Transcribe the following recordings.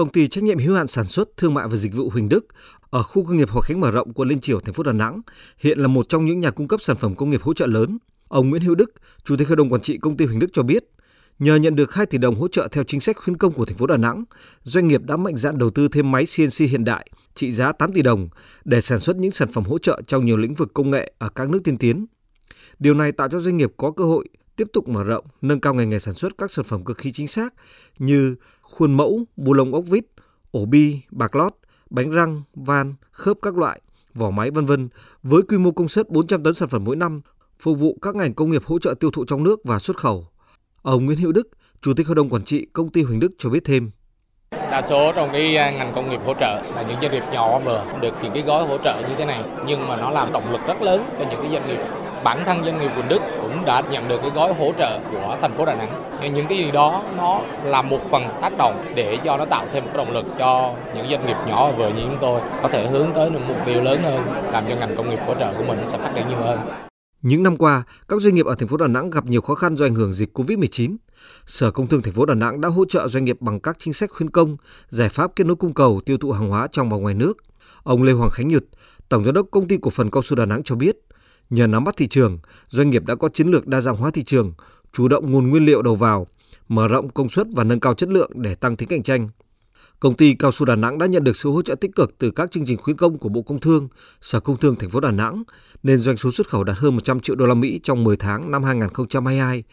công ty trách nhiệm hữu hạn sản xuất, thương mại và dịch vụ Huỳnh Đức ở khu công nghiệp Hòa Khánh mở rộng quận Liên Triểu, thành phố Đà Nẵng, hiện là một trong những nhà cung cấp sản phẩm công nghiệp hỗ trợ lớn. Ông Nguyễn Hữu Đức, Chủ tịch Hội đồng quản trị công ty Huỳnh Đức cho biết, nhờ nhận được 2 tỷ đồng hỗ trợ theo chính sách khuyến công của thành phố Đà Nẵng, doanh nghiệp đã mạnh dạn đầu tư thêm máy CNC hiện đại trị giá 8 tỷ đồng để sản xuất những sản phẩm hỗ trợ trong nhiều lĩnh vực công nghệ ở các nước tiên tiến. Điều này tạo cho doanh nghiệp có cơ hội tiếp tục mở rộng, nâng cao ngành nghề sản xuất các sản phẩm cơ khí chính xác như khuôn mẫu, bù lông ốc vít, ổ bi, bạc lót, bánh răng, van, khớp các loại, vỏ máy vân vân với quy mô công suất 400 tấn sản phẩm mỗi năm phục vụ các ngành công nghiệp hỗ trợ tiêu thụ trong nước và xuất khẩu. Ông Nguyễn Hữu Đức, Chủ tịch Hội đồng Quản trị Công ty Huỳnh Đức cho biết thêm. Đa số trong cái à, ngành công nghiệp hỗ trợ là những doanh nghiệp nhỏ vừa được những cái gói hỗ trợ như thế này nhưng mà nó làm động lực rất lớn cho những cái doanh nghiệp bản thân doanh nghiệp Quỳnh Đức cũng đã nhận được cái gói hỗ trợ của thành phố Đà Nẵng. Những cái gì đó nó là một phần tác động để cho nó tạo thêm cái động lực cho những doanh nghiệp nhỏ vừa như chúng tôi có thể hướng tới những mục tiêu lớn hơn, làm cho ngành công nghiệp hỗ trợ của mình sẽ phát triển nhiều hơn. Những năm qua, các doanh nghiệp ở thành phố Đà Nẵng gặp nhiều khó khăn do ảnh hưởng dịch Covid-19. Sở Công Thương thành phố Đà Nẵng đã hỗ trợ doanh nghiệp bằng các chính sách khuyến công, giải pháp kết nối cung cầu, tiêu thụ hàng hóa trong và ngoài nước. Ông Lê Hoàng Khánh Nhật, Tổng giám đốc Công ty Cổ phần Cao su Đà Nẵng cho biết, nhờ nắm bắt thị trường, doanh nghiệp đã có chiến lược đa dạng hóa thị trường, chủ động nguồn nguyên liệu đầu vào, mở rộng công suất và nâng cao chất lượng để tăng tính cạnh tranh. Công ty Cao su Đà Nẵng đã nhận được sự hỗ trợ tích cực từ các chương trình khuyến công của Bộ Công Thương, Sở Công Thương thành phố Đà Nẵng nên doanh số xuất khẩu đạt hơn 100 triệu đô la Mỹ trong 10 tháng năm 2022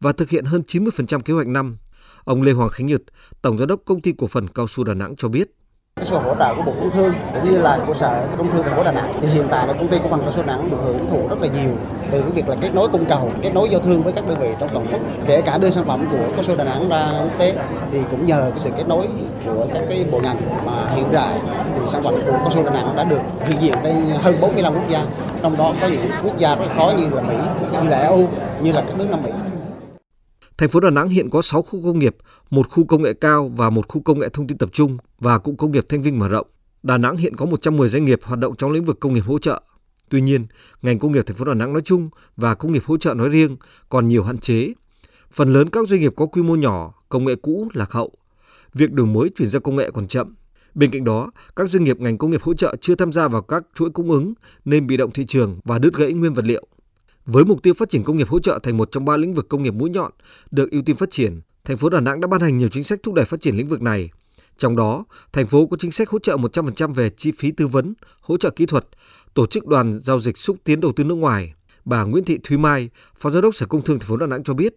và thực hiện hơn 90% kế hoạch năm. Ông Lê Hoàng Khánh Nhật, Tổng giám đốc Công ty Cổ phần Cao su Đà Nẵng cho biết. Cái sự hỗ trợ của Bộ Công Thương cũng như là của Sở Công Thương thành phố Đà Nẵng thì hiện tại là công ty cổ phần cao su Đà Nẵng được hưởng thụ rất là nhiều từ cái việc là kết nối cung cầu, kết nối giao thương với các đơn vị trong toàn quốc, kể cả đưa sản phẩm của cao su Đà Nẵng ra quốc tế thì cũng nhờ cái sự kết nối của các cái bộ ngành mà hiện tại thì sản phẩm của cao su Đà Nẵng đã được hiện diện trên hơn 45 quốc gia, trong đó có những quốc gia rất khó như là Mỹ, như là EU, như là các nước Nam Mỹ. Thành phố Đà Nẵng hiện có 6 khu công nghiệp, một khu công nghệ cao và một khu công nghệ thông tin tập trung và cụm công nghiệp Thanh Vinh mở rộng. Đà Nẵng hiện có 110 doanh nghiệp hoạt động trong lĩnh vực công nghiệp hỗ trợ. Tuy nhiên, ngành công nghiệp thành phố Đà Nẵng nói chung và công nghiệp hỗ trợ nói riêng còn nhiều hạn chế. Phần lớn các doanh nghiệp có quy mô nhỏ, công nghệ cũ lạc hậu. Việc đổi mới chuyển giao công nghệ còn chậm. Bên cạnh đó, các doanh nghiệp ngành công nghiệp hỗ trợ chưa tham gia vào các chuỗi cung ứng nên bị động thị trường và đứt gãy nguyên vật liệu. Với mục tiêu phát triển công nghiệp hỗ trợ thành một trong ba lĩnh vực công nghiệp mũi nhọn được ưu tiên phát triển, thành phố Đà Nẵng đã ban hành nhiều chính sách thúc đẩy phát triển lĩnh vực này. Trong đó, thành phố có chính sách hỗ trợ 100% về chi phí tư vấn, hỗ trợ kỹ thuật, tổ chức đoàn giao dịch xúc tiến đầu tư nước ngoài. Bà Nguyễn Thị Thúy Mai, Phó Giám đốc Sở Công Thương thành phố Đà Nẵng cho biết,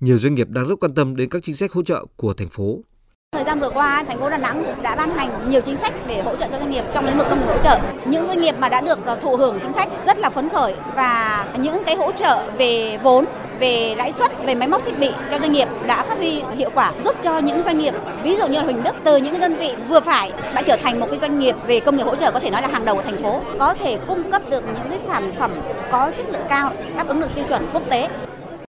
nhiều doanh nghiệp đang rất quan tâm đến các chính sách hỗ trợ của thành phố. Thời gian vừa qua, thành phố Đà Nẵng cũng đã ban hành nhiều chính sách để hỗ trợ cho doanh nghiệp trong lĩnh vực công nghiệp hỗ trợ. Những doanh nghiệp mà đã được ờ, thụ hưởng chính sách rất là phấn khởi và những cái hỗ trợ về vốn về lãi suất, về máy móc thiết bị cho doanh nghiệp đã phát huy hiệu quả, giúp cho những doanh nghiệp, ví dụ như là Huỳnh Đức, từ những đơn vị vừa phải đã trở thành một cái doanh nghiệp về công nghiệp hỗ trợ có thể nói là hàng đầu của thành phố, có thể cung cấp được những cái sản phẩm có chất lượng cao, đáp ứng được tiêu chuẩn quốc tế